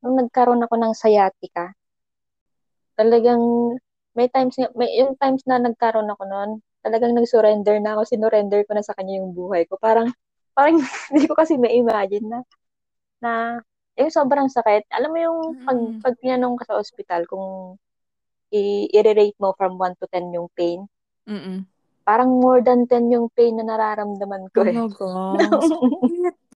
nung nagkaroon ako ng sciatica, talagang may times may yung times na nagkaroon ako noon, talagang nag-surrender na ako, sinurrender ko na sa kanya yung buhay ko. Parang parang hindi ko kasi ma-imagine na na yung sobrang sakit. Alam mo yung pag, Mm. pag tinanong ka sa ospital kung i- i-rate mo from 1 to 10 yung pain, Mm-mm. parang more than 10 yung pain na nararamdaman ko eh. Talaga. Sakit.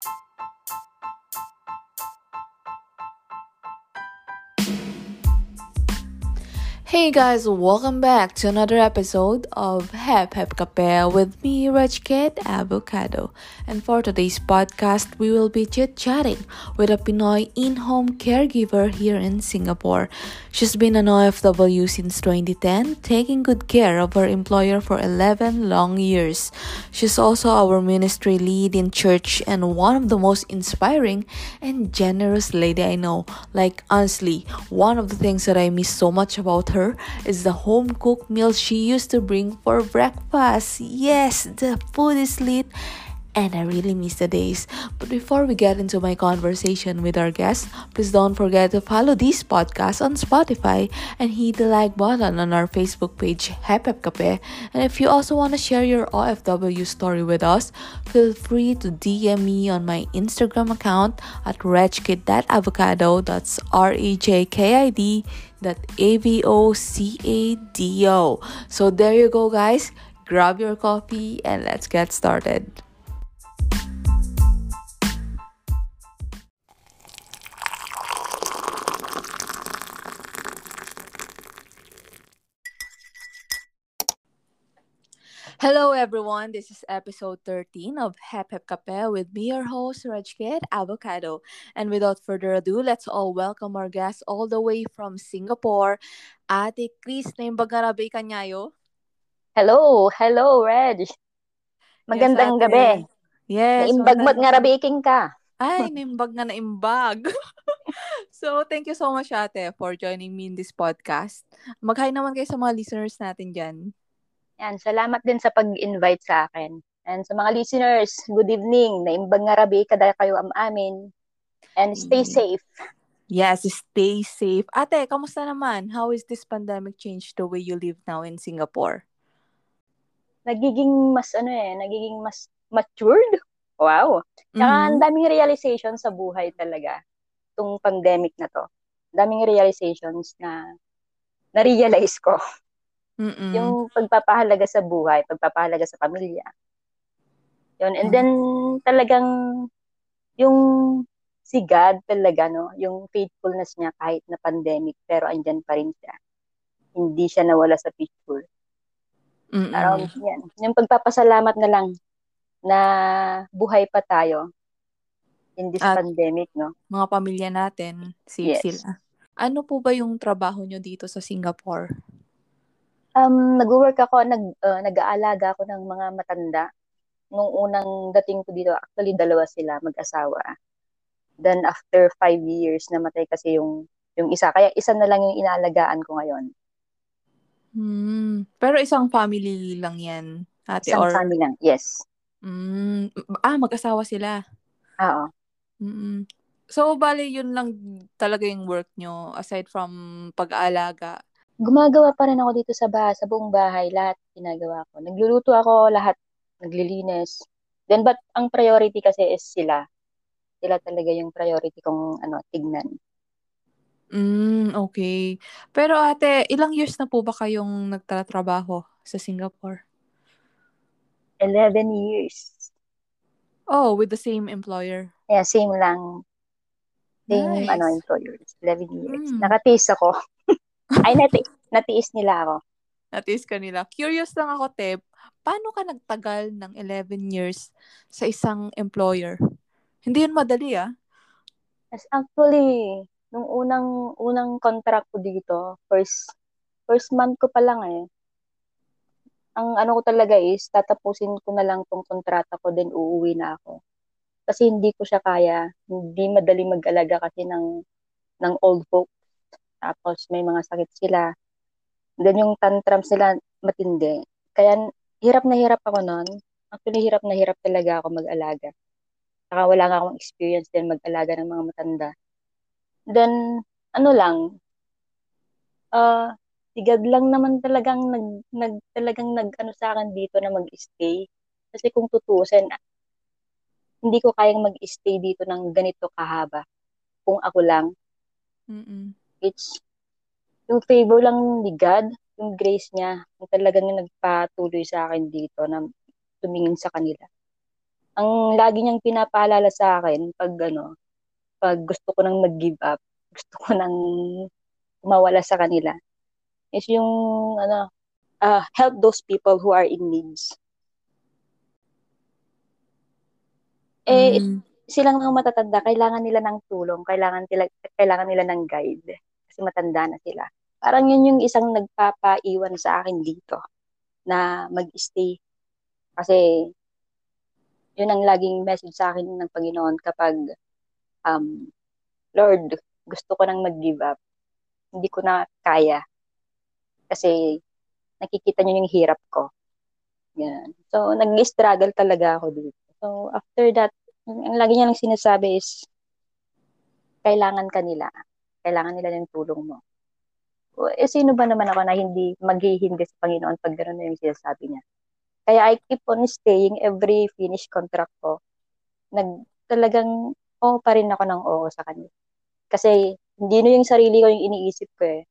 Hey guys, welcome back to another episode of Hep Hep Cafe with me, Rich Kid Avocado. And for today's podcast, we will be chit chatting with a Pinoy in home caregiver here in Singapore. She's been an OFW since 2010, taking good care of her employer for 11 long years. She's also our ministry lead in church and one of the most inspiring and generous lady I know. Like, honestly, one of the things that I miss so much about her is the home cooked meal she used to bring for breakfast. Yes, the food is lit and I really miss the days. But before we get into my conversation with our guest, please don't forget to follow this podcast on Spotify and hit the like button on our Facebook page, Hep Cafe. And if you also want to share your OFW story with us, feel free to DM me on my Instagram account at rejkid.avocado. That's R E J K I D dot A V O C A D O. So there you go, guys. Grab your coffee and let's get started. Hello, everyone. This is episode 13 of Hep Hep Cafe with me, your host, Rajkit Avocado. And without further ado, let's all welcome our guest all the way from Singapore, Ate Chris Naimbagarabe Kanyayo. hello, hello, Reg. Magandang Yes, gabi. Yes. Naimbag magandang- nga rabiking ka. Ay, naimbag nga naimbag. so, thank you so much, ate, for joining me in this podcast. Mag-hi naman kayo sa mga listeners natin dyan. Yan, salamat din sa pag-invite sa akin. And sa mga listeners, good evening. Naimbag nga rabi ka dahil kayo am amin. And stay Mm. safe. Yes, stay safe. Ate, kamusta naman? How is this pandemic changed the way you live now in Singapore? Nagiging mas ano eh, nagiging mas matured. Wow. Tsaka ang Mhm. daming realization sa buhay talaga. Itong pandemic na to. Daming realizations na na-realize ko. Mm-mm. Yung pagpapahalaga sa buhay, pagpapahalaga sa pamilya. Yun. And then, talagang, yung si God talaga, no? Yung faithfulness niya kahit na pandemic, pero andyan pa rin siya. Hindi siya nawala sa picture. Mm-mm. Around yan. Yung pagpapasalamat na lang na buhay pa tayo in this At- pandemic, no? Mga pamilya natin, safe Yes. sila. Ano po ba yung trabaho nyo dito sa Singapore? Um, nag-work ako, nag, uh, nag-aalaga ako ng mga matanda. Nung unang dating ko dito, actually dalawa sila, mag-asawa. Then after five years, namatay kasi yung yung isa. Kaya isa na lang yung inaalagaan ko ngayon. Hmm. Pero isang family lang yan, ate? Isang or, family lang. Yes. Mm, ah, mag-asawa sila. Oo. Mm-mm. So, bali, yun lang talaga yung work nyo aside from pag-aalaga. Gumagawa pa rin ako dito sa bahay, sa buong bahay. Lahat ginagawa ko. Nagluluto ako, lahat. Naglilinis. Then, but ang priority kasi is sila. Sila talaga yung priority kong ano, tignan. Mm, okay. Pero ate, ilang years na po ba kayong nagtatrabaho sa Singapore? 11 years. Oh, with the same employer. Yeah, same lang. Same Nice. ano, employers. 11 years. Mm. Nakatiis ako. Ay, nati natiis nila ako. Natis kanila. Curious lang ako, Teb. Paano ka nagtagal ng 11 years sa isang employer? Hindi yun madali, ah. As actually, nung unang unang contract ko dito, first first month ko pa lang eh. Ang ano ko talaga is, tatapusin ko na lang tong kontrata ko, then uuwi na ako. Kasi hindi ko siya kaya. Hindi madali mag-alaga kasi ng, ng old folks. Tapos may mga sakit sila. Then yung tantrums nila matindi. Kaya hirap na hirap ako noon. Actually, hirap na hirap talaga ako mag-alaga. Saka wala nga akong experience din mag-alaga ng mga matanda. Then, ano lang, uh, tigad lang naman talagang nag, nag talagang nag ano sa akin dito na mag-stay. Kasi kung tutusin, hindi ko kayang mag-stay dito ng ganito kahaba. Kung ako lang. Mm-mm. It's yung favor lang ni God, yung grace niya, yung talagang nagpatuloy sa akin dito na tumingin sa kanila. Ang lagi niyang pinapaalala sa akin pag ano, pag gusto ko nang mag-give up, gusto ko nang mawala sa kanila, is yung ano, uh, help those people who are in needs. Eh, mm. silang mga matatanda, kailangan nila ng tulong, kailangan nila, kailangan nila ng guide. Kasi matanda na sila. Parang yun yung isang nagpapaiwan sa akin dito na mag-stay. Kasi yun ang laging message sa akin ng Panginoon kapag um, Lord, gusto ko nang mag-give up. Hindi ko na kaya. Kasi nakikita niyo yung hirap ko. Yan. So, nag-struggle talaga ako dito. So, after that, ang lagi niya lang sinasabi is, kailangan kanila. Kailangan nila ng tulong mo eh, sino ba naman ako na hindi maghihindi sa Panginoon pag gano'n na yung sinasabi niya. Kaya I keep on staying every finish contract ko. Nag, talagang oo pa rin ako ng oo sa kanya. Kasi hindi na yung sarili ko yung iniisip ko eh.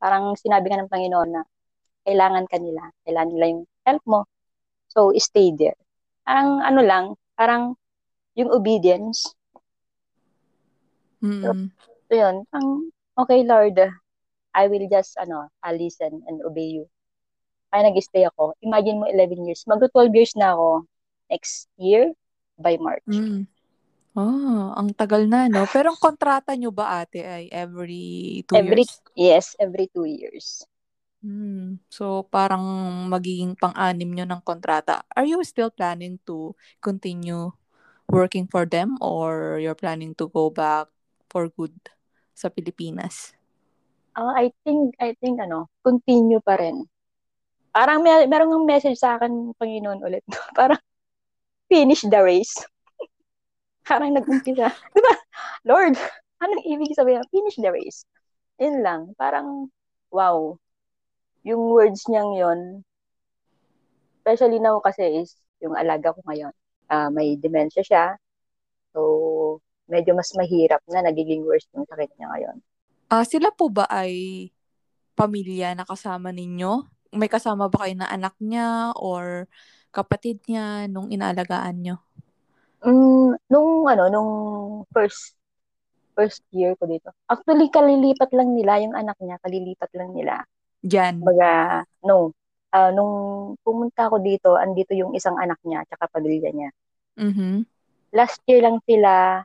Parang sinabi nga ng Panginoon na kailangan kanila. Kailangan nila yung help mo. So, stay there. Parang ano lang, parang yung obedience. So, so, yun. Ang, okay, Lord, I will just, ano, I'll listen and obey you. Kaya nag-stay ako. Imagine mo 11 years. Mag-12 years na ako next year by March. Mm. Oh, ang tagal na, no? Pero ang kontrata nyo ba, ate, ay every two every, years? Yes, every two years. Hmm. So, parang magiging pang-anim nyo ng kontrata. Are you still planning to continue working for them or you're planning to go back for good sa Pilipinas? Uh, I think, I think, ano, continue pa rin. Parang may, merong ng message sa akin, Panginoon, ulit. parang, finish the race. parang nag-umpisa. Diba? Lord, anong ibig sabihin? Finish the race. Yun lang. Parang, wow. Yung words niyang yon especially now kasi is, yung alaga ko ngayon, uh, may dementia siya. So, medyo mas mahirap na nagiging worse yung sakit niya ngayon. Ah, sila po ba ay pamilya na kasama ninyo? May kasama ba kayo na anak niya or kapatid niya nung inaalagaan nyo? Mm, nung ano, nung first first year ko dito. Actually, kalilipat lang nila yung anak niya, kalilipat lang nila. Diyan. Baga, no. Uh, nung pumunta ako dito, andito yung isang anak niya, tsaka pamilya niya. Mm-hmm. Last year lang sila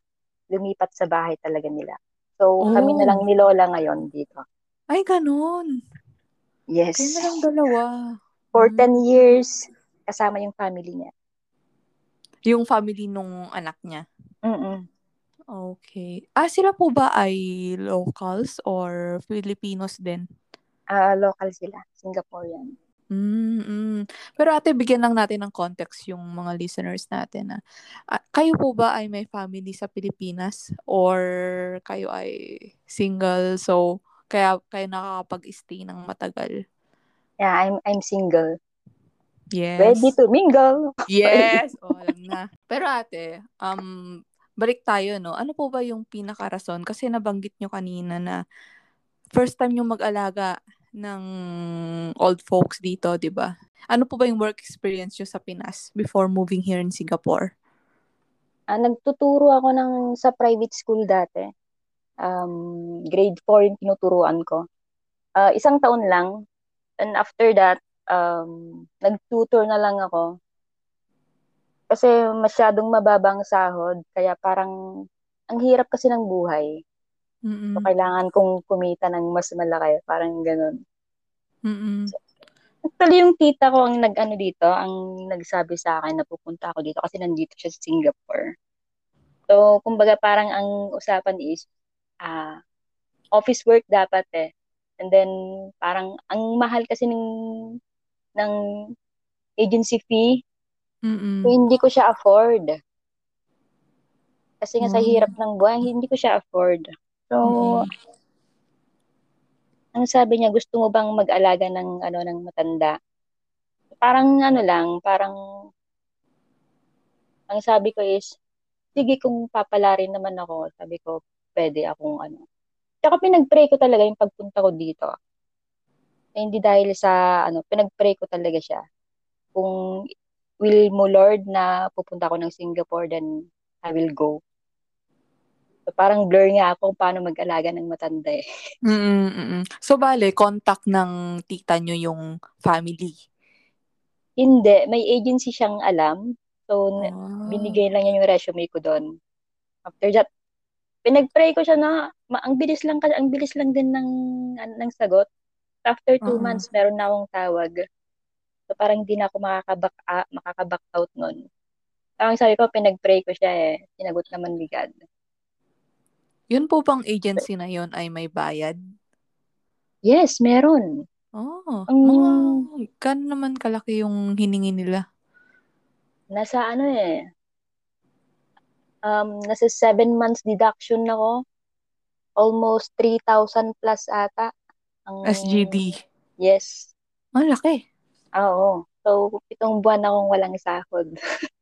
lumipat sa bahay talaga nila. So, oh. kami na lang oh. ni Lola ngayon dito. Ay, ganun. Yes. Kayo na lang dalawa. For hmm. 10 years, kasama yung family niya. Yung family nung anak niya? Mm Okay. Ah, sila po ba ay locals or Filipinos din? Ah, uh, local sila. Singaporean. Mm-hmm. Pero ate, bigyan lang natin ng context yung mga listeners natin. Na, uh, kayo po ba ay may family sa Pilipinas? Or kayo ay single? So, kaya kayo nakakapag-stay ng matagal? Yeah, I'm I'm single. Yes. Ready to mingle. Yes. o, oh, alam na. Pero ate, um, balik tayo, no? Ano po ba yung pinakarason? Kasi nabanggit nyo kanina na first time yung mag-alaga ng old folks dito, 'di ba? Ano po ba yung work experience niyo sa Pinas before moving here in Singapore? Ah, nagtuturo ako ng sa private school dati. Um, grade 4 yung tinuturuan ko. Uh, isang taon lang. And after that, um, nag-tutor na lang ako. Kasi masyadong mababang sahod. Kaya parang ang hirap kasi ng buhay. Mm-mm. So, kailangan kong kumita ng mas malaki. Parang ganun. Mm-mm. So, actually, yung tita ko ang nag-ano dito, ang nagsabi sa akin na pupunta ako dito kasi nandito siya sa Singapore. So, kumbaga parang ang usapan is, uh, office work dapat eh. And then, parang ang mahal kasi ng, ng agency fee, Mm-mm. so hindi ko siya afford. Kasi nga sa hirap ng buhay, hindi ko siya afford. So, Mm-mm. ang sabi niya, gusto mo bang mag-alaga ng ano ng matanda? Parang ano lang, parang ang sabi ko is, sige kung papalarin naman ako, sabi ko, pwede akong ano. Tsaka pinag-pray ko talaga yung pagpunta ko dito. Eh, hindi dahil sa ano, pinag-pray ko talaga siya. Kung will mo Lord na pupunta ako ng Singapore, then I will go. So, parang blur nga ako paano mag-alaga ng matanda eh. Mm-mm. So, bale, contact ng tita nyo yung family. Hindi, may agency siyang alam. So, Ah. binigay lang niya yung resume ko doon. After that, pinag-pray ko siya na ma- ang bilis lang kasi ang bilis lang din ng an- ng sagot. After two Oo. months, meron na akong tawag. So, parang hindi na ako makakaback, ah, makakaback out nun. Ang sabi ko, pinag-pray ko siya eh. Sinagot naman ni God. Yun po bang agency na yun ay may bayad? Yes, meron. Oh, Ang- mga gano'n naman kalaki yung hiningi nila. Nasa ano eh. Um, nasa seven months deduction ako. Almost 3,000 plus ata. Ang, SGD. Yes. Ang laki. Oo. So, itong buwan akong walang sahod.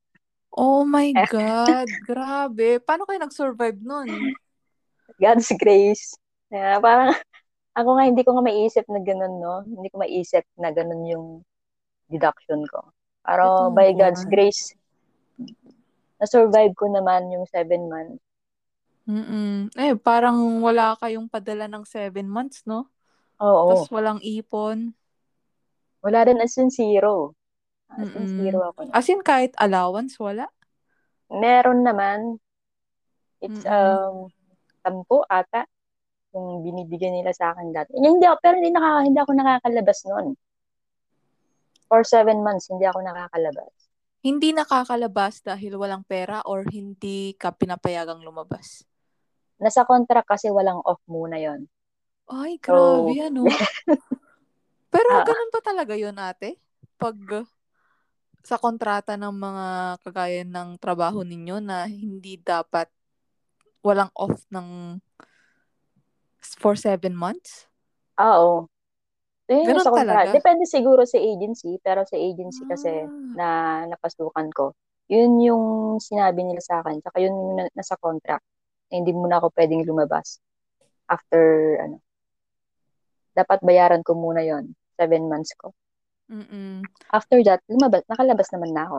Oh my God. Grabe. Paano kayo nag-survive nun? God's grace. Kaya parang, ako nga hindi ko nga maiisip na ganun, no? Hindi ko maiisip na ganun yung deduction ko. Pero Itong by buwan. God's grace, na-survive ko naman yung seven months. Mm-mm. Eh, parang wala kayong padala ng seven months, no? Oo. Tapos walang ipon. Wala rin as in zero. As in Mm-mm. zero ako. As in, kahit allowance, wala. Meron naman. It's Mm-mm. um, tampo ata yung binibigyan nila sa akin dati. Yung Hindi ako, pero hindi, nakaka, hindi ako nakakalabas noon. For seven months, hindi ako nakakalabas. Hindi nakakalabas dahil walang pera or hindi ka pinapayagang lumabas. Nasa contract kasi walang off muna yon. Ay, So, grabe ano. Pero Ah. ganun pa talaga yun, ate? Pag uh, sa kontrata ng mga kagaya ng trabaho ninyo na hindi dapat walang off ng for seven months? Oo. Yun Ganun sa talaga? Depende siguro sa agency, pero sa agency kasi Ah. na napasukan ko, yun yung sinabi nila sa akin. Tsaka yun yung na- nasa contract. Na hindi muna ako pwedeng lumabas after, ano, dapat bayaran ko muna yon seven months ko. Mm-mm. After that, lumabas, nakalabas naman na ako.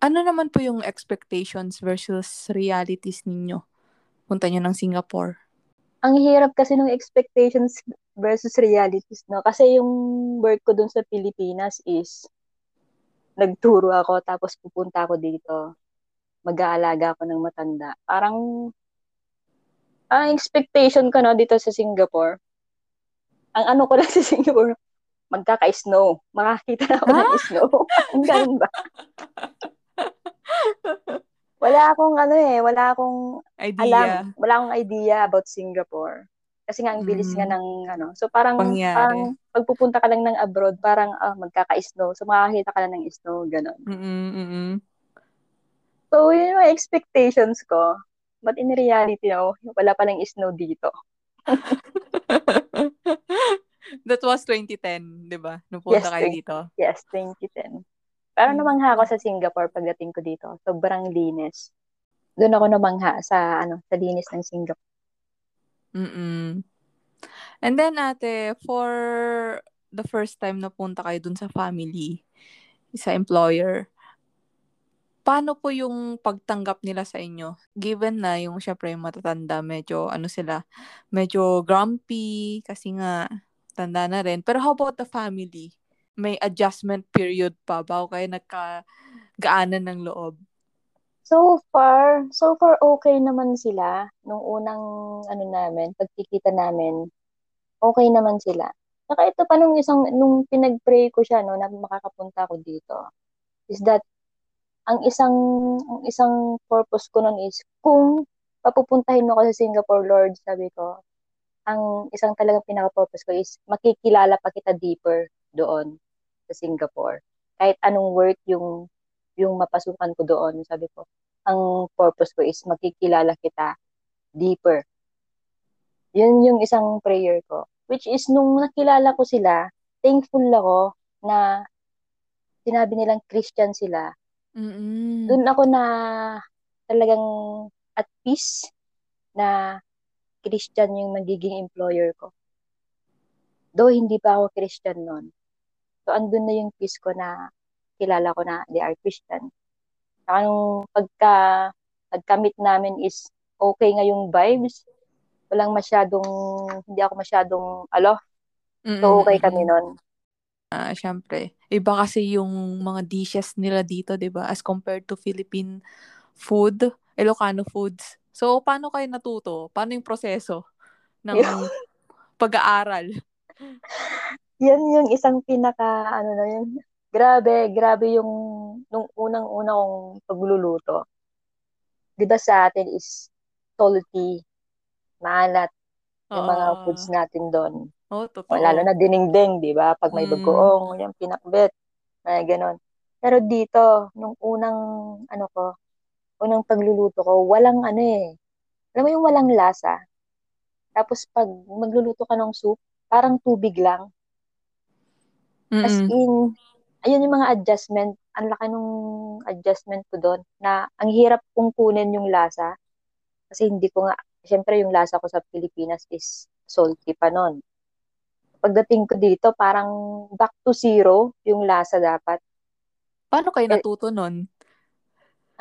Ano naman po yung expectations versus realities ninyo? Punta nyo ng Singapore. Ang hirap kasi ng expectations versus realities, no? Kasi yung work ko dun sa Pilipinas is nagturo ako tapos pupunta ako dito. Mag-aalaga ako ng matanda. Parang ang expectation ko no dito sa Singapore. Ang ano ko lang sa Singapore, magkaka-snow. Makakita na ako ng snow. Ang ganun ba? Wala akong ano eh, wala akong Idea. alam, wala akong idea about Singapore. Kasi nga ang bilis Mm. nga ng ano. So parang Pangyari. parang pagpupunta ka lang ng abroad, parang ah, magkaka-snow. So makakita ka lang ng snow, ganun. Mm-mm, mm-mm. So yun yung expectations ko. But in reality, no, wala pa ng snow dito. That was 2010, di ba? Nung punta Yes, kayo dito. Yes, 2010. Pero Mm. namangha ako sa Singapore pagdating ko dito. Sobrang linis. Doon ako namangha sa ano, sa linis ng Singapore. Mm-mm. And then, ate, for the first time na punta kayo dun sa family, sa employer, paano po yung pagtanggap nila sa inyo? Given na yung syempre yung matatanda, medyo ano sila, medyo grumpy kasi nga tanda na rin. Pero how about the family? May adjustment period pa bago kayo nagkagaanan ng loob? So far, so far okay naman sila. Nung unang ano namin, pagkikita namin, okay naman sila. Saka ito pa nung isang, nung pinag-pray ko siya, no, na makakapunta ako dito, is that, ang isang, ang isang purpose ko nun is, kung papupuntahin mo ako sa Singapore, Lord, sabi ko, ang isang talagang pinaka-purpose ko is, makikilala pa kita deeper doon sa Singapore. Kahit anong work yung yung mapasukan ko doon, sabi ko, ang purpose ko is makikilala kita deeper. Yun yung isang prayer ko. Which is, nung nakilala ko sila, thankful ako na sinabi nilang Christian sila. Mm-mm. Doon ako na talagang at peace na Christian yung magiging employer ko. Though hindi pa ako Christian noon. So, andun na yung peace ko na kilala ko na they are Christian. Saka nung pagka nagkamit namin is okay nga yung vibes. Walang masyadong, hindi ako masyadong, alo, so okay kami nun. Ah, uh, syempre. Iba kasi yung mga dishes nila dito, 'di ba? As compared to Philippine food, Ilocano foods. So, paano kayo natuto? Paano yung proseso ng pag-aaral? Yan yung isang pinaka, ano na yun, grabe, grabe yung, nung unang-una kong pagluluto. Di ba sa atin is salty, maalat, yung mga foods natin doon. Oh, totoo. lalo na dinengdeng, di ba? Pag may Mm. bagoong, yung pinakbet, na ganon. Pero dito, nung unang, ano ko, unang pagluluto ko, walang ano eh, alam mo yung walang lasa. Tapos pag magluluto ka ng soup, parang tubig lang. As Mm-mm. in, ayun yung mga adjustment, ang laki nung adjustment ko doon, na ang hirap kong kunin yung lasa. Kasi hindi ko nga, syempre yung lasa ko sa Pilipinas is salty pa nun. Pagdating ko dito, parang back to zero yung lasa dapat. Paano kayo Eh, natuto nun?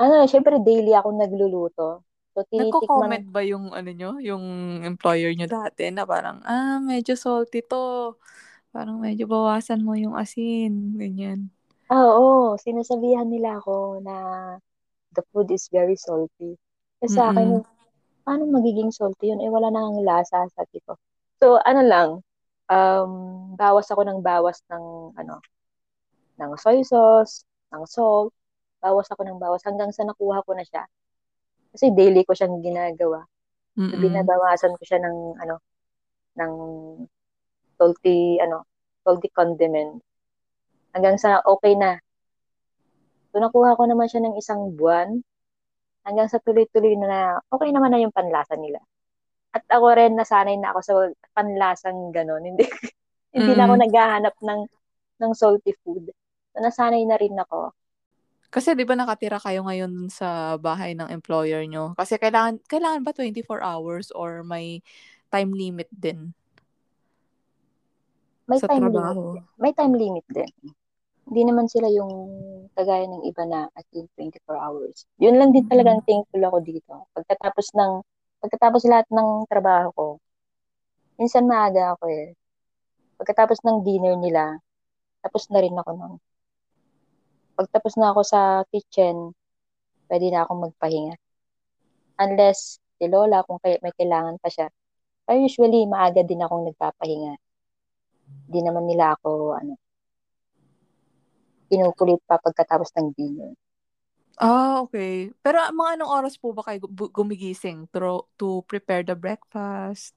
ano, syempre daily ako nagluluto. So, Nagko-comment ba yung ano nyo, yung employer nyo dati na parang, ah, medyo salty to. Parang medyo bawasan mo yung asin. Ganyan. ah, oo, sinasabihan nila ako na the food is very salty. Kasi sa akin, paano magiging salty yun? Eh, wala nang lasa sa tipo. So, ano lang, um, bawas ako ng bawas ng, ano, ng soy sauce, ng salt, bawas ako ng bawas hanggang sa nakuha ko na siya. Kasi daily ko siyang ginagawa. So, binabawasan ko siya ng, ano, ng salty, ano, salty condiment. Hanggang sa okay na. So, nakuha ko naman siya ng isang buwan. Hanggang sa tuloy-tuloy na, okay naman na yung panlasa nila. At ako rin, nasanay na ako sa panlasang ganon. Hindi, hindi na ako Mm. naghahanap ng, ng salty food. So, nasanay na rin ako. Kasi 'di ba nakatira kayo ngayon sa bahay ng employer nyo? Kasi kailangan kailangan ba 24 hours or may time limit din May sa time limit trabaho? din. May time limit din. Hindi naman sila yung kagaya ng iba na as in 24 hours. Yun lang din talagang thankful ako dito. Pagkatapos ng pagkatapos lahat ng trabaho ko, minsan maaga ako eh. Pagkatapos ng dinner nila, tapos na rin ako nun. Pagtapos na ako sa kitchen, pwede na akong magpahinga. Unless si Lola, kung kay, may kailangan pa siya. Pero usually, maaga din akong nagpapahinga. Hindi naman nila ako, ano, kinukulit pa pagkatapos ng dinner. Ah, okay. Pero mga anong oras po ba kayo gu- gumigising to, to prepare the breakfast?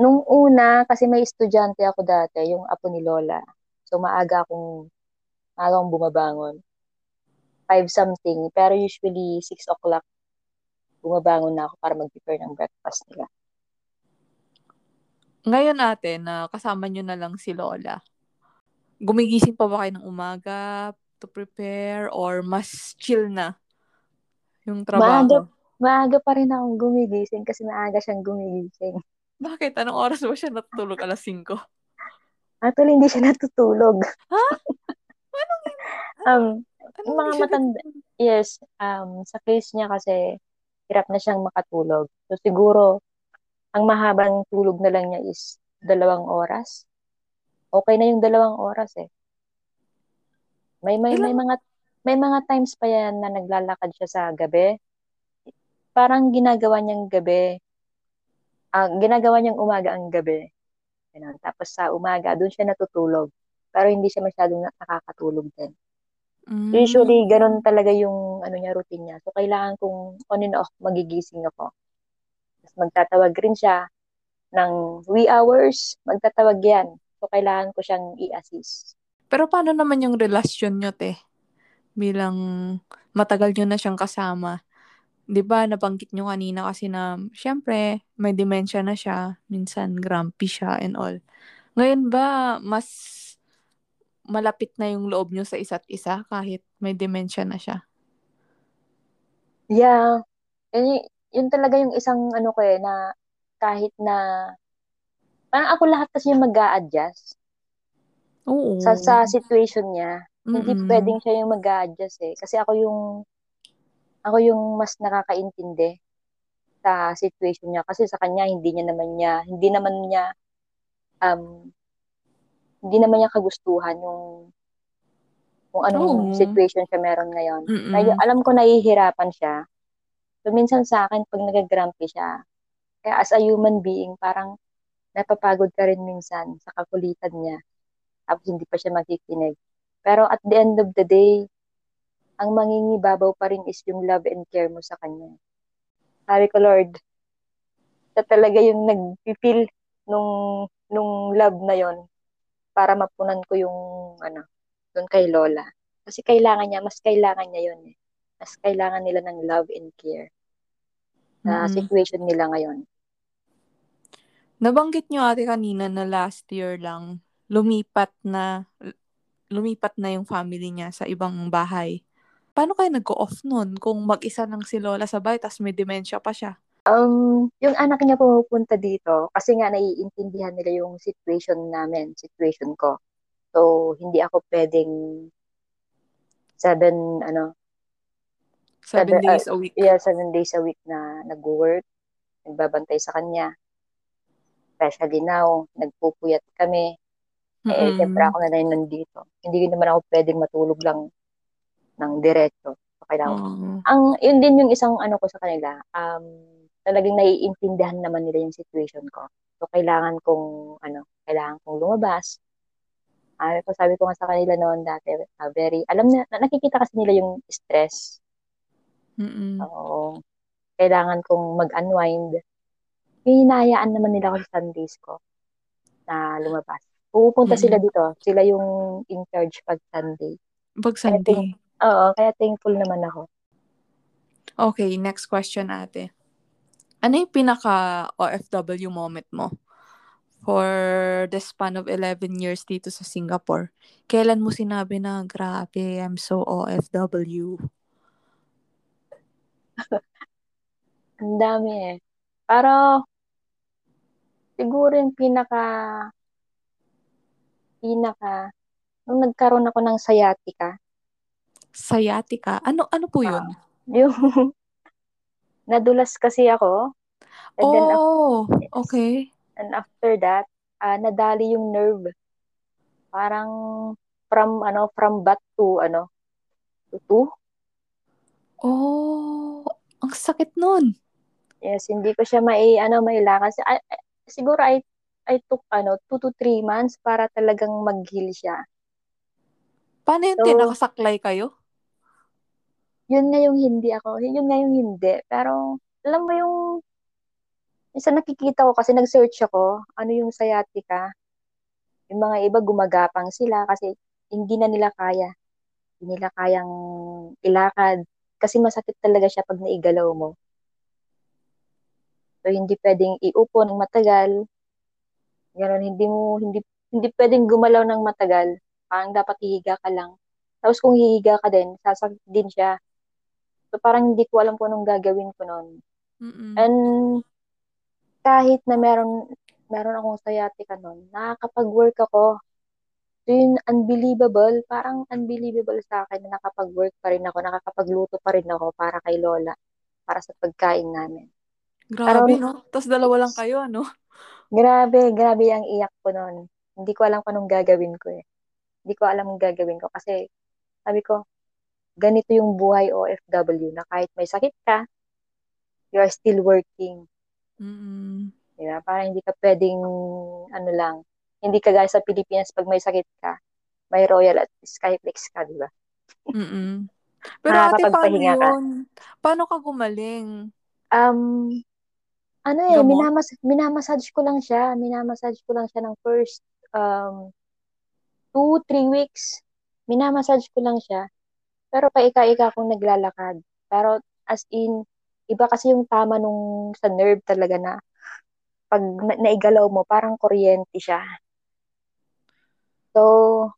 Nung una, kasi may estudyante ako dati, yung apo ni Lola. So, maaga akong, maaga akong bumabangon. Five something. Pero usually, six o'clock, bumabangon na ako para mag-prepare ng breakfast nila. Ngayon natin na kasama nyo na lang si Lola. Gumigising pa ba kayo ng umaga to prepare or mas chill na yung Maaga, trabaho? maaga pa rin akong gumigising kasi maaga siyang gumigising. Bakit? Anong oras ba siya natutulog? Alas 5? Actually, hindi siya natutulog. Ha? Anong, Um, anong mga matanda, yes, um, sa case niya kasi, hirap na siyang makatulog. So, siguro, ang mahabang tulog na lang niya is dalawang oras. Okay na yung dalawang oras eh. May may may mga may mga times pa yan na naglalakad siya sa gabi. Parang ginagawa niyang gabi, ah, ginagawa niyang umaga ang gabi. Ganun. Tapos sa umaga, doon siya natutulog. Pero hindi siya masyadong na- nakakatulog din. mm, Usually, ganun talaga yung ano niya, routine niya. So, kailangan kong on and off magigising ako. Tapos magtatawag rin siya ng wee hours, magtatawag yan. So, kailangan ko siyang i-assist. pero paano naman yung relasyon nyo, te? Bilang matagal nyo na siyang kasama. 'di ba nabanggit nyo kanina kasi na, syempre, may dementia na siya, minsan grumpy siya and all. Ngayon ba, mas malapit na yung loob nyo sa isa't isa kahit may dementia na siya? Yeah. Yun, yun talaga yung isang ano ko eh, na kahit na, parang ako lahat kasi yung mag adjust Oo. Sa, sa situation niya. Mm-mm. Hindi pwedeng siya yung mag adjust eh. Kasi ako yung, ako yung mas nakakaintindi sa situation niya. Kasi sa kanya, hindi niya naman niya, hindi naman niya, um, hindi naman niya kagustuhan yung kung anong Oo. situation siya meron ngayon. Mm-mm. Alam ko nahihirapan siya. So, minsan sa akin, pag nagagrumpy siya, kaya as a human being, parang napapagod ka rin minsan sa kakulitan niya. Tapos hindi pa siya makikinig. Pero at the end of the day, ang mangingibabaw pa rin is yung love and care mo sa kanya. Sabi ko, Lord, sa talaga yung nag-feel nung, nung love na yon para mapunan ko yung ano, doon kay Lola. Kasi kailangan niya, mas kailangan niya yun eh. Mas kailangan nila ng love and care sa mm-hmm. situation nila ngayon. Nabanggit niyo ate kanina na last year lang lumipat na lumipat na yung family niya sa ibang bahay. Paano kayo nag-off nun kung mag-isa lang si Lola sa bahay tapos may dementia pa siya? Um, yung anak niya pumupunta dito kasi nga naiintindihan nila yung situation namin, situation ko. So, hindi ako pwedeng seven, ano, seven, seven days uh, a week. Yeah, seven days a week na nag-work, nagbabantay sa kanya. Especially now, nagpupuyat kami. Mm-hmm. Eh, siyempre ako na rin nandito. Hindi naman ako pwedeng matulog lang ng diretso. So, kailangan. Mm-hmm. Ang, yun din yung isang ano ko sa kanila. Um, talagang naiintindihan naman nila yung situation ko. So, kailangan kong, ano, kailangan kong lumabas, Uh, ko sabi ko nga sa kanila noon dati, uh, very, alam na, nakikita kasi nila yung stress. Mm-mm. So, kailangan kong mag-unwind. Hinayaan naman nila ako sa Sundays ko na lumabas. Pupunta sila dito. Sila yung in charge pag Sunday. Pag Sunday? Kaya, oo, kaya thankful naman ako. Okay, next question ate. Ano yung pinaka OFW moment mo? for the span of 11 years dito sa Singapore, kailan mo sinabi na, grabe, I'm so OFW? Ang dami eh. Pero, siguro yung pinaka, pinaka, nung nagkaroon ako ng sciatica. Sciatica? Ano, ano po yun? Uh, yung, nadulas kasi ako. And oh, then, okay. And after that, uh, nadali yung nerve. Parang from ano from bat to ano to two. Oh, ang sakit nun. Yes, hindi ko siya mai ano mailangan. I, siguro I I took ano 2 to 3 months para talagang mag-heal siya. Paano yun? So, nakasaklay kayo? Yun nga yung hindi ako. Yun nga yung hindi. Pero, alam mo yung Minsan nakikita ko kasi nag-search ako, ano yung sciatica. Yung mga iba gumagapang sila kasi hindi na nila kaya. Hindi nila kayang ilakad. Kasi masakit talaga siya pag naigalaw mo. So, hindi pwedeng iupo ng matagal. Ganon, hindi mo, hindi, hindi pwedeng gumalaw ng matagal. Parang dapat hihiga ka lang. Tapos kung hihiga ka din, sasakit din siya. So, parang hindi ko alam kung anong gagawin ko noon. Mm-mm. And kahit na meron meron akong sciatica noon, nakakapag-work ako. So yun, unbelievable, parang unbelievable sa akin na nakapag-work pa rin ako, nakakapagluto pa rin ako para kay Lola, para sa pagkain namin. Grabe, Pero, no? Tapos dalawa lang kayo, ano? Grabe, grabe ang iyak ko noon. Hindi ko alam kung anong gagawin ko eh. Hindi ko alam ang gagawin ko kasi sabi ko, ganito yung buhay OFW na kahit may sakit ka, you are still working. Mm. Diba? Parang hindi ka pwedeng, ano lang, hindi ka gaya sa Pilipinas pag may sakit ka, may royal at skyflex ka, di ba? Mm Pero ate, paano yun? Paano ka gumaling? Um, ano eh, minamas minamassage ko lang siya. Minamassage ko lang siya ng first um, two, three weeks. Minamassage ko lang siya. Pero paika-ika akong naglalakad. Pero as in, iba kasi yung tama nung sa nerve talaga na pag na, naigalaw mo, parang kuryente siya. So,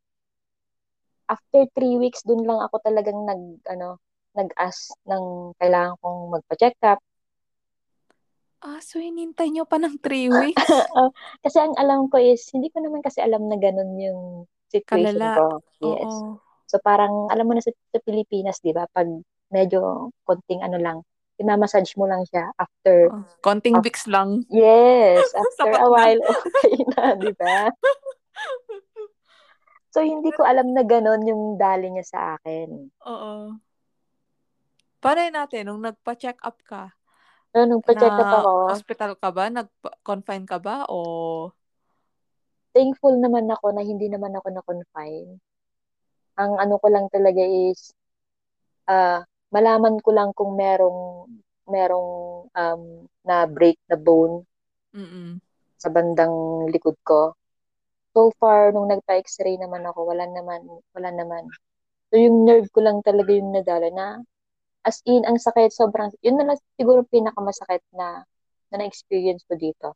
after three weeks, dun lang ako talagang nag, ano, nag-ask ng kailangan kong magpa-check up. Ah, so hinintay nyo pa ng three weeks? uh, kasi ang alam ko is, hindi ko naman kasi alam na ganun yung situation Kalala. ko. Yes. Oo. So parang, alam mo na sa, sa Pilipinas, di ba, pag medyo konting ano lang, imamassage mo lang siya after. Oh, konting Vicks lang. Yes, after a while, okay na, di ba? So hindi ko alam na ganun yung dali niya sa akin. Oo. Paano yun natin? Nung nagpa-check up ka, So, nung pa-check up ako, hospital ka ba? Nag-confine ka ba? O thankful naman ako na hindi naman ako na-confine. Ang ano ko lang talaga is, ah malaman ko lang kung merong merong um, na break na bone mm sa bandang likod ko. So far, nung nagpa-x-ray naman ako, wala naman, wala naman. So yung nerve ko lang talaga yung nadala na as in, ang sakit, sobrang, yun na lang siguro pinakamasakit na na na-experience ko dito.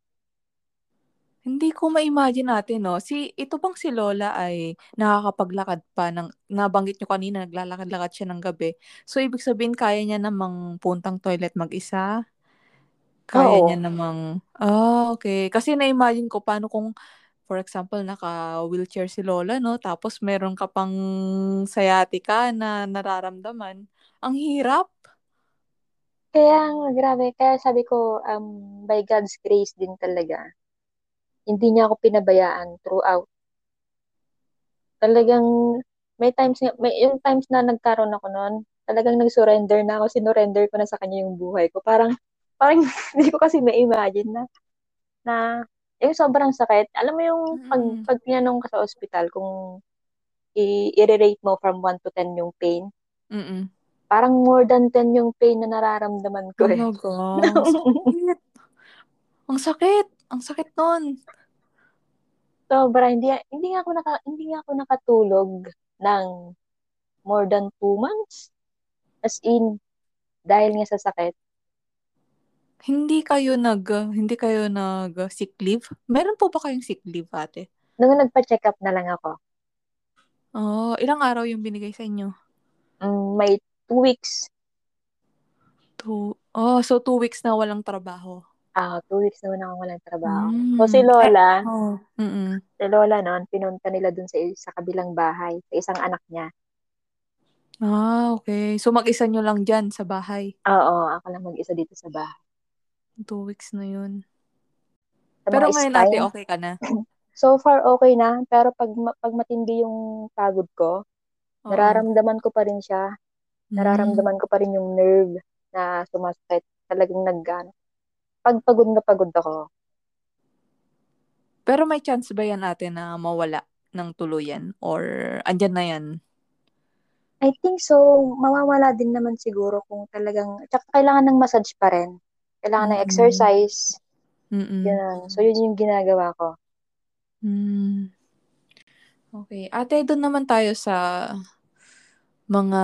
Hindi ko ma-imagine natin, no? Si, ito bang si Lola ay nakakapaglakad pa ng, nabanggit nyo kanina, naglalakad-lakad siya ng gabi. So, ibig sabihin, kaya niya namang puntang toilet mag-isa? Kaya Oo. niya namang, ah, okay. Kasi na-imagine ko, paano kung, for example, naka-wheelchair si Lola, no? Tapos, meron ka pang sciatica na nararamdaman. Ang hirap. Kaya, grabe, kaya sabi ko, um, by God's grace din talaga, hindi niya ako pinabayaan throughout. Talagang, may times, may, yung times na nagkaroon ako noon, talagang nag-surrender na ako, sinurrender ko na sa kanya yung buhay ko. Parang, parang hindi ko kasi ma-imagine na, na, yung sobrang sakit. Alam mo yung, pag, Mm. pag tinanong ka sa ospital, kung i- i-rate mo from 1 to 10 yung pain, Mm-mm. parang more than 10 yung pain na nararamdaman ko eh. Talaga. Ang sakit. Ang sakit. Ang sakit nun. Sobra, hindi, hindi nga ako naka, hindi nga ako nakatulog ng more than two months. As in, dahil nga sa sakit. Hindi kayo nag, hindi kayo nag sick leave? Meron po ba kayong sick leave, ate? Nung nagpa-check up na lang ako, Oh, ilang araw yung binigay sa inyo? mm, may two weeks, Two. Oh, so two weeks na walang trabaho. ah, two weeks naman ako walang trabaho. Mm. So si Lola, Oh. Mm-mm. si Lola noon, pinunta nila dun sa, sa kabilang bahay, sa isang anak niya. Ah, okay. So mag-isa nyo lang dyan sa bahay. Oo, ako lang mag-isa dito sa bahay. Two weeks na yun. Sa Pero ngayon, spine, ate, okay ka na? so far okay na, pero pag, pag matindi yung pagod ko, Oo. nararamdaman ko pa rin siya. Mm. nararamdaman ko pa rin yung nerve na sumasakit. Talagang nagano. Pag pagod na pagod ako, Pero may chance ba yan, ate, na mawala ng tuluyan? Or andyan na yan? I think so, mawawala din naman siguro kung talagang, tsaka kailangan ng massage pa rin. Kailangan ng Mm-mm. exercise. Yun. So, yun yung ginagawa ko. Mm. Okay. Ate, doon naman tayo sa mga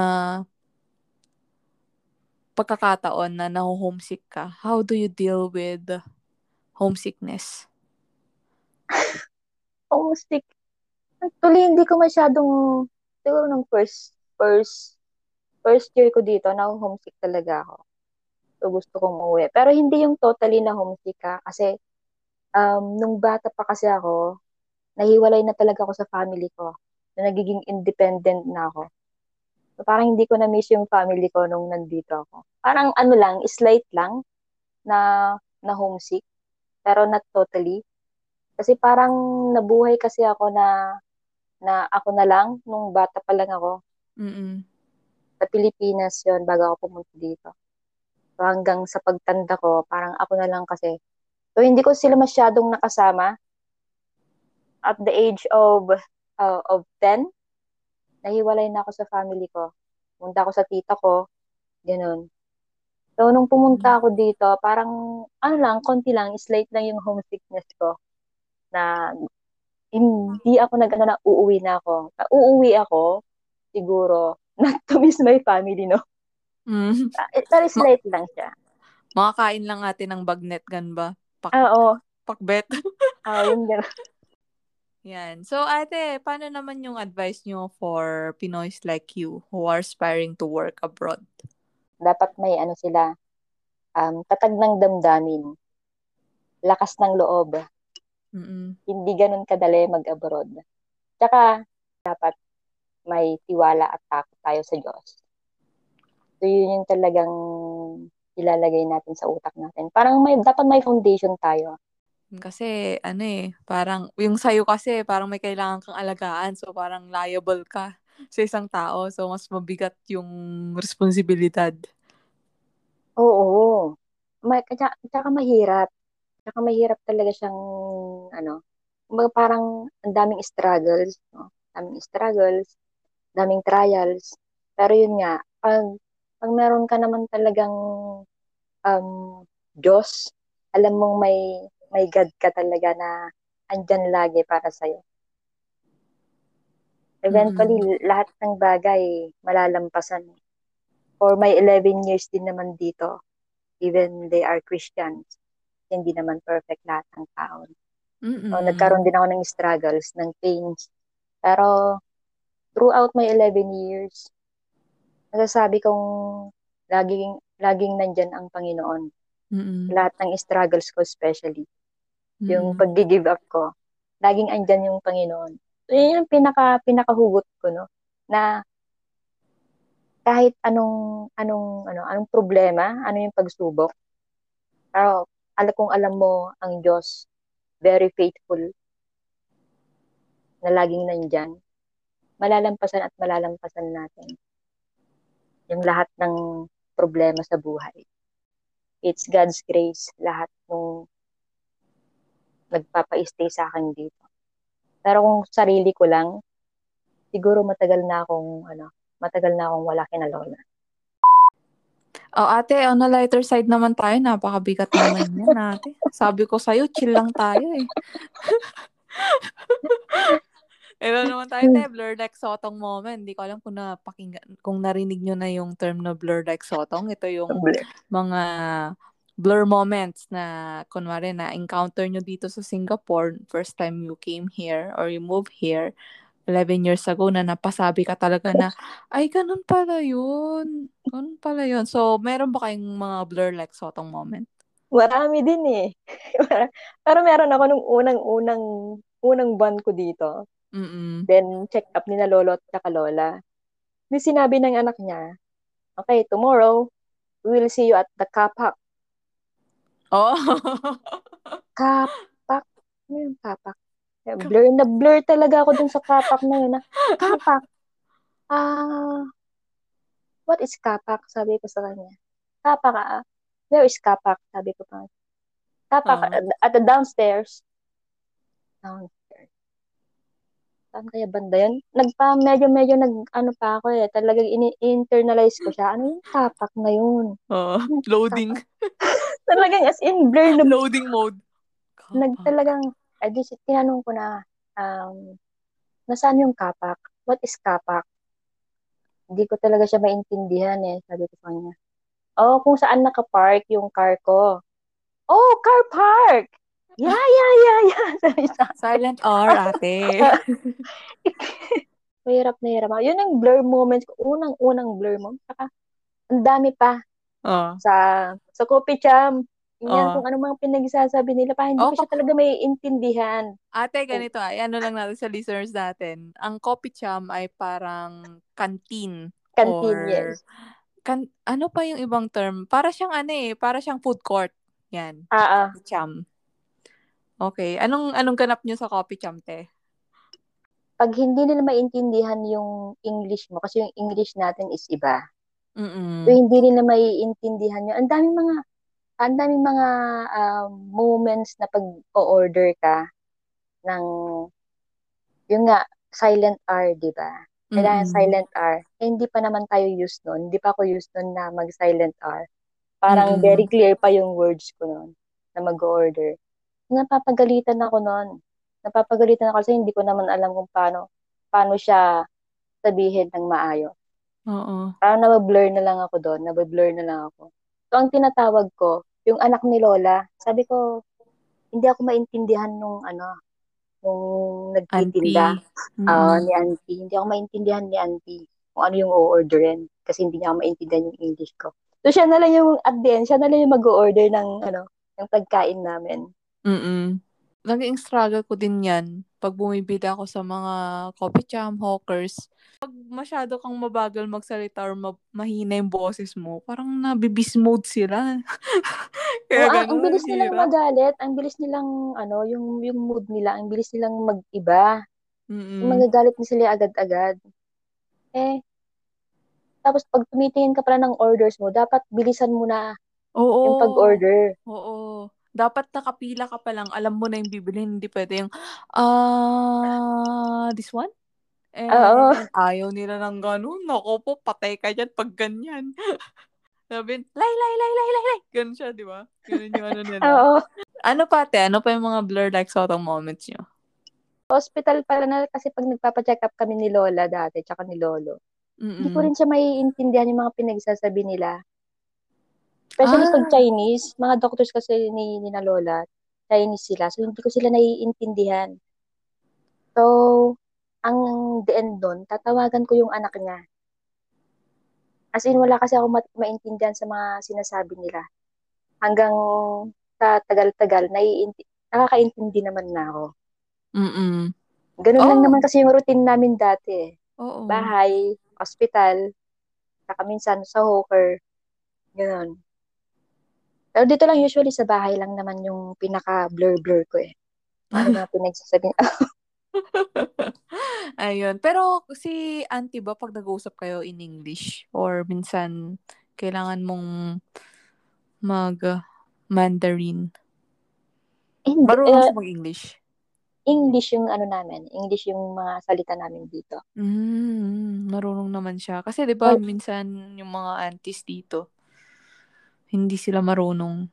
pagkakataon na naho-homesick ka. How do you deal with homesickness? Homesick. Actually, hindi ko masyadong, siguro nung first, first, first year ko dito, na homesick talaga ako. So, gusto kong umuwi. Pero hindi yung totally na homesick ka. Kasi, um, nung bata pa kasi ako, nahiwalay na talaga ako sa family ko. Na nagiging independent na ako. So, parang hindi ko na-miss yung family ko nung nandito ako. Parang ano lang, slight lang na, na homesick. Pero not totally. Kasi parang nabuhay kasi ako na na ako na lang nung bata pa lang ako Mm-mm. sa Pilipinas yon bago ako pumunta dito. Hanggang sa pagtanda ko, parang ako na lang kasi. So hindi ko sila masyadong nakasama. At the age of uh, of 10, nahiwalay na ako sa family ko. Pumunta ako sa tita ko, ganun. So nung pumunta ako dito, parang ano lang, konti lang, slight lang yung homesickness ko na hindi ako nag ano na uuwi na ako. Uuwi ako siguro not to miss my family no. Mm. Uh, Pero slight lang siya. Makakain lang natin ng bagnet gan ba? Pak, Ah, oo. pakbet. Ah, yun gano'n. Yan. So, ate, paano naman yung advice nyo for Pinoys like you who are aspiring to work abroad? Dapat may ano sila, um, tatag ng damdamin, lakas ng loob, Mm-mm. hindi ganun kadali mag-abroad. Tsaka, dapat may tiwala at takot tayo sa Diyos. So, yun yung talagang ilalagay natin sa utak natin. Parang may, dapat may foundation tayo. Kasi, ano eh, parang, yung sayo kasi, parang may kailangan kang alagaan. So, parang liable ka sa isang tao. So, mas mabigat yung responsibilidad. Oo. May, tsaka, tsaka mahirap. Tsaka mahirap talaga siyang, ano, parang ang daming struggles, no? Daming struggles, daming trials. Pero yun nga, pag, pag meron ka naman talagang um, Diyos, alam mong may may God ka talaga na andyan lagi para sa'yo. Eventually, Mm-mm. lahat ng bagay malalampasan. For my 11 years din naman dito, even they are Christians, hindi naman perfect lahat ng tao. Mm-mm. So, nagkaroon din ako ng struggles, ng pains. Pero, throughout my 11 years, nasasabi kong laging, laging nandyan ang Panginoon. Mm-mm. Lahat ng struggles ko especially. Yung Mm-mm. pag-give up ko, laging andyan yung Panginoon. So, yun yung pinaka, pinakahugot ko, no? Na kahit anong, anong, ano, anong problema, ano yung pagsubok, pero alam kung alam mo ang Diyos, very faithful, na laging nandyan, malalampasan at malalampasan natin yung lahat ng problema sa buhay. It's God's grace, lahat ng nagpapa-stay sa akin dito. Pero kung sarili ko lang, siguro matagal na akong, ano, matagal na akong wala kina Lola. Oh, ate, on the lighter side naman tayo. Napakabigat naman yan, ate. Sabi ko sa'yo, chill lang tayo eh. Ito naman tayo, te, blur like sotong moment. Hindi ko alam kung napakinggan, kung narinig nyo na yung term na blur like sotong. Ito yung mga blur moments na, kunwari, na encounter nyo dito sa Singapore, first time you came here or you moved here, 11 years ago na napasabi ka talaga na, ay, ganun pala yun. Ganun pala yun. So, meron ba kayong mga blur like sotong moment? Marami din eh. Pero meron ako nung unang-unang unang buwan ko dito. Mm-mm. Then, check up ni na lolo at saka lola. May sinabi ng anak niya, okay, tomorrow, we will see you at the kapak. Oh. Kapak? Ano yung kapak? Blur na blur talaga ako dun sa kapak na yun. Na, kapak? Ah, uh, what is kapak? Sabi ko sa kanya. Kapak, ah. Where is kapak? Sabi ko pa. Kapak, uh-huh. at the downstairs. Downstairs. Saan kaya banda yun? Nagpa, medyo, medyo nag, ano pa ako eh. Talagang in-internalize ko siya. Ano yung kapak na yun? Oh, loading. talagang as in blur na. Loading mode. Kapak. Nag talagang, eh, di, tinanong ko na, um, nasaan yung kapak? What is kapak? Hindi ko talaga siya maintindihan eh. Sabi ko sa kanya. Oh, kung saan nakapark yung car ko. Oh, car park! Yeah, yeah, yeah, yeah. Sabi sa Silent R, ate. mahirap na hirap. Yun ang blur moments ko. Unang-unang blur moment. Saka, ang dami pa. Oh. Sa, sa Kopi Cham. Yan, Oh. kung ano mga pinagsasabi nila pa, hindi Oh, ko siya talaga may intindihan. Ate, ganito ay, ano lang natin sa listeners natin. Ang Coffee Cham ay parang canteen. Canteen, or, yes. Kan, ano pa yung ibang term? Para siyang ano eh, para siyang food court. Yan. Ah, ah. Cham. Okay. Anong anong ganap niyo sa Coffee Cham, te? Pag hindi nila maintindihan yung English mo, kasi yung English natin is iba. Mm-mm. So, hindi nila maiintindihan yun. Ang daming mga, ang daming mga um, moments na pag-order ka ng, yung nga, silent R, di ba? Kailangan Mm-mm. silent R. Eh, hindi pa naman tayo used nun. Hindi pa ako used nun na mag-silent R. Parang Mm-mm. very clear pa yung words ko nun na mag-order. Napapagalitan ako nun. Napapagalitan ako kasi hindi ko naman alam kung paano, paano siya sabihin ng maayos. Oo. Parang nabablur na lang ako doon. Nabablur na lang ako. So, ang tinatawag ko, yung anak ni Lola, sabi ko, hindi ako maintindihan nung ano, nung nagtitinda. Ah, Mm-mm. ni auntie. Hindi ako maintindihan ni auntie kung ano yung o-orderin kasi hindi niya ako maintindihan yung English ko. So, siya na lang yung, at the end, siya na lang yung mag-order ng, ano, ng pagkain namin. Mm-mm. Naging struggle ko din yan pag bumibili ako sa mga coffee cham, hawkers. Pag masyado kang mabagal magsalita or ma- mahina yung boses mo, parang nabibis mode sila. Kaya Oo, ang, ang bilis nilang hirap. magalit, ang bilis nilang, ano, yung, yung mood nila, ang bilis nilang mag-iba. Mm-mm. Magagalit na sila agad-agad. Eh, tapos pag tumitingin ka pala ng orders mo, dapat bilisan mo na Oo. yung pag-order. Oo. Dapat nakapila ka pa lang, alam mo na yung bibilhin, hindi pwede yung, ah, this one? And Oo. ayaw nila ng ganun. Nako po, patay ka dyan pag ganyan. Sabi, lay, lay, lay, lay, lay, lay. Ganun siya, di ba? Ganun yung ano nila. Oo. Ano pa, te? Ano pa yung mga blur like sotong moments nyo? Hospital pala na kasi pag nagpapa-check up kami ni Lola dati, tsaka ni Lolo. Hindi ko Mm-mm. rin siya maiintindihan yung mga pinagsasabi nila. Especially Ah. pag Chinese, mga doctors kasi ni, ni na Lola, Chinese sila. So, hindi ko sila naiintindihan. So, ang the end doon, tatawagan ko yung anak niya. As in, wala kasi ako ma- maintindihan sa mga sinasabi nila. Hanggang sa tagal-tagal, naiinti- nakakaintindi naman na ako. Mm-mm. Ganun lang Oh. naman kasi yung routine namin dati. Oo. Bahay, hospital, saka minsan sa hawker. Ganun. Pero dito lang usually sa bahay lang naman yung pinaka-blur-blur ko eh. Ano na pinagsasabi? Ayun. Pero si auntie ba, pag nag-uusap kayo in English, or minsan, kailangan mong mag uh, Mandarin. Hindi, Marunong siya mag-English. English yung ano namin. English yung mga salita namin dito. Mm, marunong naman siya. Kasi 'di ba Oh. minsan yung mga aunties dito, hindi sila marunong.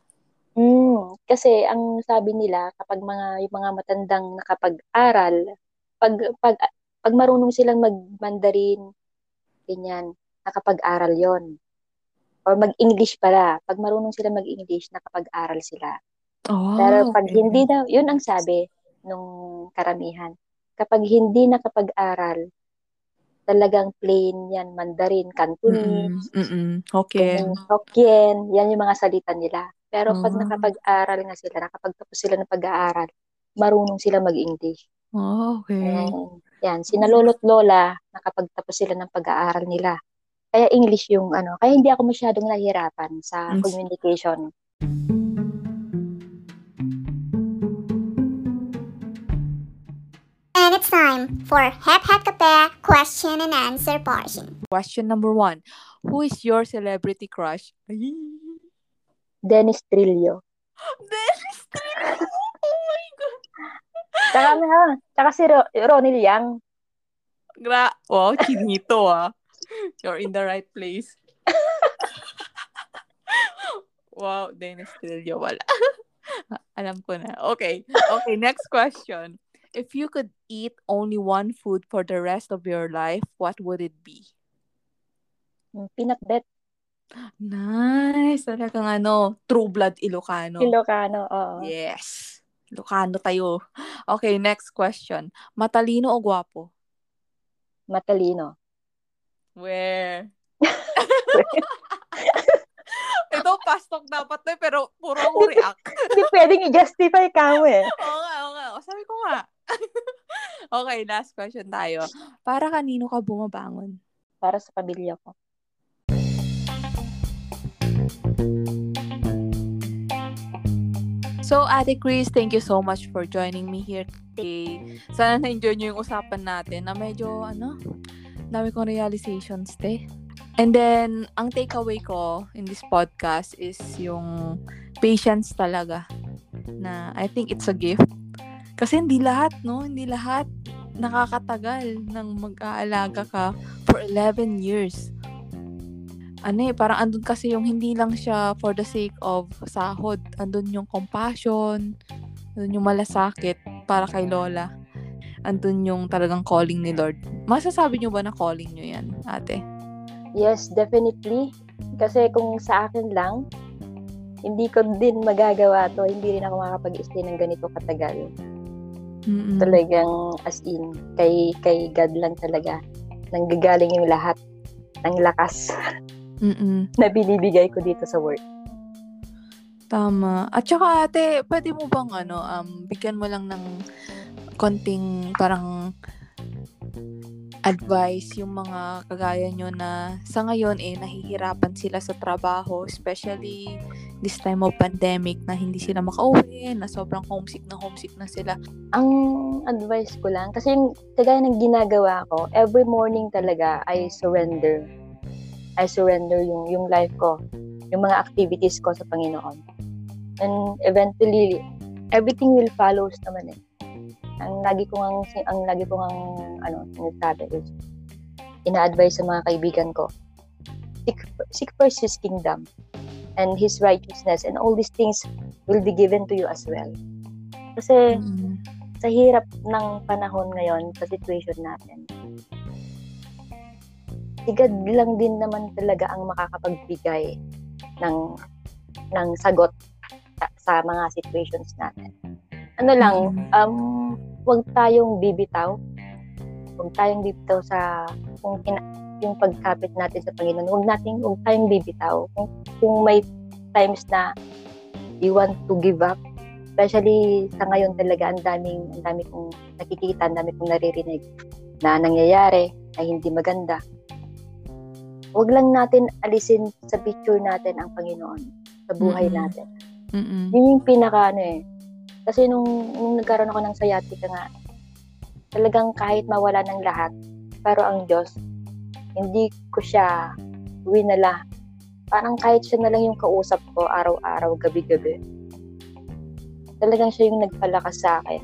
Mm, kasi ang sabi nila kapag mga yung mga matandang nakapag-aral, pag pag pag marunong silang mag-Mandarin, ganyan, nakapag-aral 'yon. Or mag-English pala. Pag marunong sila mag-English, nakapag-aral sila. Oh, Pero pag okay. hindi daw, 'yun ang sabi nung karamihan. Kapag hindi nakapag-aral, talagang plain yan, Mandarin, Cantonese, mm-mm. Hokkien. Hokkien, yan yung mga salita nila. Pero pag Oh, nakapag-aral nga sila, nakapagtapos sila ng pag-aaral, marunong sila mag-English. oh, okay. And yan, sina lolo't lola, nakapagtapos sila ng pag-aaral nila. Kaya English yung ano, kaya hindi ako masyadong nahihirapan sa Mm. communication. And it's time for Hep Hep Kape question and answer portion. Question number one. Who is your celebrity crush? Dennis Trillo. Dennis Trillo! Oh my God! Tsaka, ano, tsaka si Ro- Ronnie Yang. Gra wow, chinito ah. You're in the right place. wow, Dennis Trillo, wala. Alam ko na. Okay. Okay, next question. If you could eat only one food for the rest of your life, what would it be? Peanut bet. Nice. Talagang ano, true blood Ilocano. Ilocano, oo. Yes. Ilocano tayo. Okay, next question. Matalino o gwapo? Matalino. Where? Ito, pastok dapat to, eh, pero puro ako react. Hindi pwedeng i-justify ka mo eh. Oo nga, oo nga. O, sabi ko nga. Okay, last question tayo. Para kanino ka bumabangon? Para sa pamilya ko. So, Ate Chris, thank you so much for joining me here today. Sana na-enjoy nyo yung usapan natin na medyo, ano, dami kong realizations, te. And then, ang takeaway ko in this podcast is yung patience talaga. Na I think it's a gift. Kasi hindi lahat, no? Hindi lahat nakakatagal ng mag-aalaga ka for 11 years. Ano eh, parang andun kasi yung hindi lang siya for the sake of sahod. Andun yung compassion, andun yung malasakit para kay Lola. Andun yung talagang calling ni Lord. Masasabi nyo ba na calling nyo yan, ate? Yes, definitely. Kasi kung sa akin lang, hindi ko din magagawa to. Hindi rin ako makakapag-stay ng ganito katagal. Mm-mm. Talagang as in, kay, kay God lang talaga. Nanggagaling yung lahat ng lakas Mm-mm. na binibigay ko dito sa work. Tama. At saka ate, pwede mo bang ano, um, bigyan mo lang ng konting parang advice yung mga kagaya nyo na sa ngayon eh nahihirapan sila sa trabaho especially this time of pandemic na hindi sila makauwi na sobrang homesick na homesick na sila Ang advice ko lang, kasi yung kagaya ng ginagawa ko, every morning talaga, I surrender. I surrender yung, yung life ko, yung mga activities ko sa Panginoon. And eventually, everything will follows naman eh. Ang lagi ko ang ang lagi ko ang ano, sinasabi is ina-advise sa mga kaibigan ko. Seek, seek first his kingdom and his righteousness and all these things will be given to you as well. Kasi Mm. sa hirap ng panahon ngayon, sa situation natin, si God lang din naman talaga ang makakapagbigay ng ng sagot sa, sa mga situations natin. Ano lang, um, huwag tayong bibitaw. Huwag tayong bibitaw sa kung kina, yung pagkapit natin sa Panginoon. Huwag nating, huwag tayong bibitaw. Kung, kung may times na you want to give up, especially sa ngayon talaga, ang daming, ang dami kong nakikita, ang dami kong naririnig na nangyayari na hindi maganda. Huwag lang natin alisin sa picture natin ang Panginoon sa buhay Mm-mm. natin. Mm-mm. Yun yung pinaka ano eh. Kasi nung, nung nagkaroon ako ng sciatica nga, talagang kahit mawala ng lahat, pero ang Diyos, hindi ko siya winala. Parang kahit siya na lang yung kausap ko araw-araw, gabi-gabi. Talagang siya yung nagpalakas sa akin.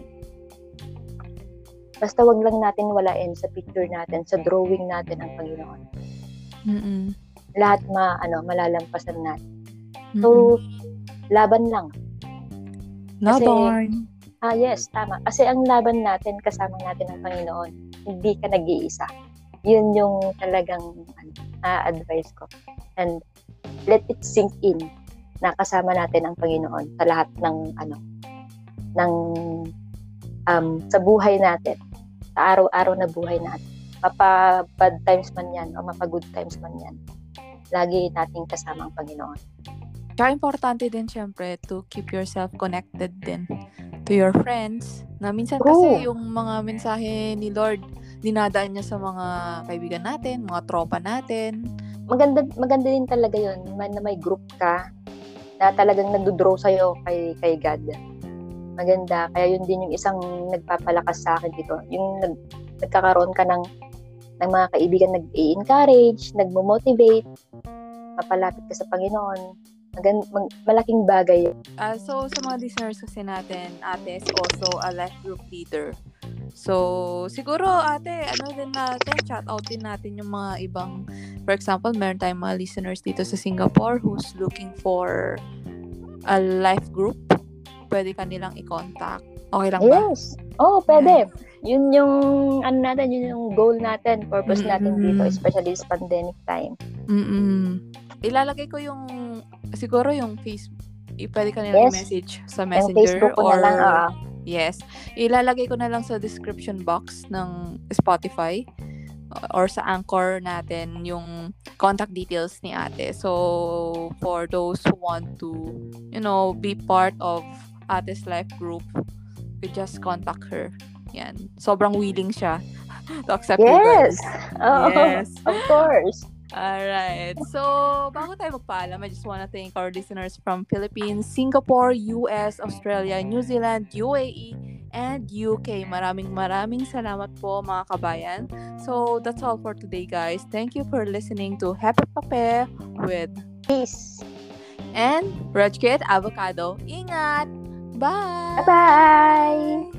Basta wag lang natin walain sa picture natin, sa drawing natin ang Panginoon. Mm-mm. Lahat ma, ano, malalampasan natin. Mm-mm. So, laban lang. kasi- Laban. Ah, yes, tama. Kasi ang laban natin, kasama natin ang Panginoon. Hindi ka nag-iisa. Yun yung talagang ano, advice ko. And let it sink in na kasama natin ang Panginoon sa lahat ng ano ng um, sa buhay natin. Sa araw-araw na buhay natin. Mapa bad times man yan o mapa good times man yan. Lagi nating kasama ang Panginoon. Kaya importante din syempre to keep yourself connected din to your friends. Na minsan kasi yung mga mensahe ni Lord, dinadaan niya sa mga kaibigan natin, mga tropa natin. maganda maganda din talaga yun man na may group ka na talagang nagdo-draw sa'yo kay, kay God. Maganda. Kaya yun din yung isang nagpapalakas sa akin dito. Yung nag, nagkakaroon ka ng, ng mga kaibigan nag-encourage, nagmo-motivate, mapalapit ka sa Panginoon. Magan, mag, malaking bagay yun. Ah, so, sa mga listeners kasi natin, ate is also a life group leader. So, siguro ate, ano din natin, shout out din natin yung mga ibang, for example, meron tayong mga listeners dito sa Singapore who's looking for a life group. Pwede ka nilang i-contact. Okay lang ba? Yes. Oh, pwede. Yun yung ano natin, yun yung goal natin, purpose natin Mm-mm. dito, especially this pandemic time. Mm-mm. Ilalagay ko yung, siguro yung Facebook, pwede ka nilang Yes. i-message sa messenger ko or na lang, ah. Yes. Ilalagay ko na lang sa description box ng Spotify uh, or sa anchor natin yung contact details ni ate. So, for those who want to, you know, be part of ate's life group, you just contact her. Yan. Sobrang willing siya to accept you guys. Yes. Oh, Yes. Of course. Alright. So, bago tayo magpaalam, I just wanna thank our listeners from Philippines, Singapore, US, Australia, New Zealand, UAE, and UK. Maraming maraming salamat po mga kabayan. So, that's all for today guys. Thank you for listening to Happy Pape with Peace. and Raj Kid Avocado. Ingat! Bye! Bye-bye!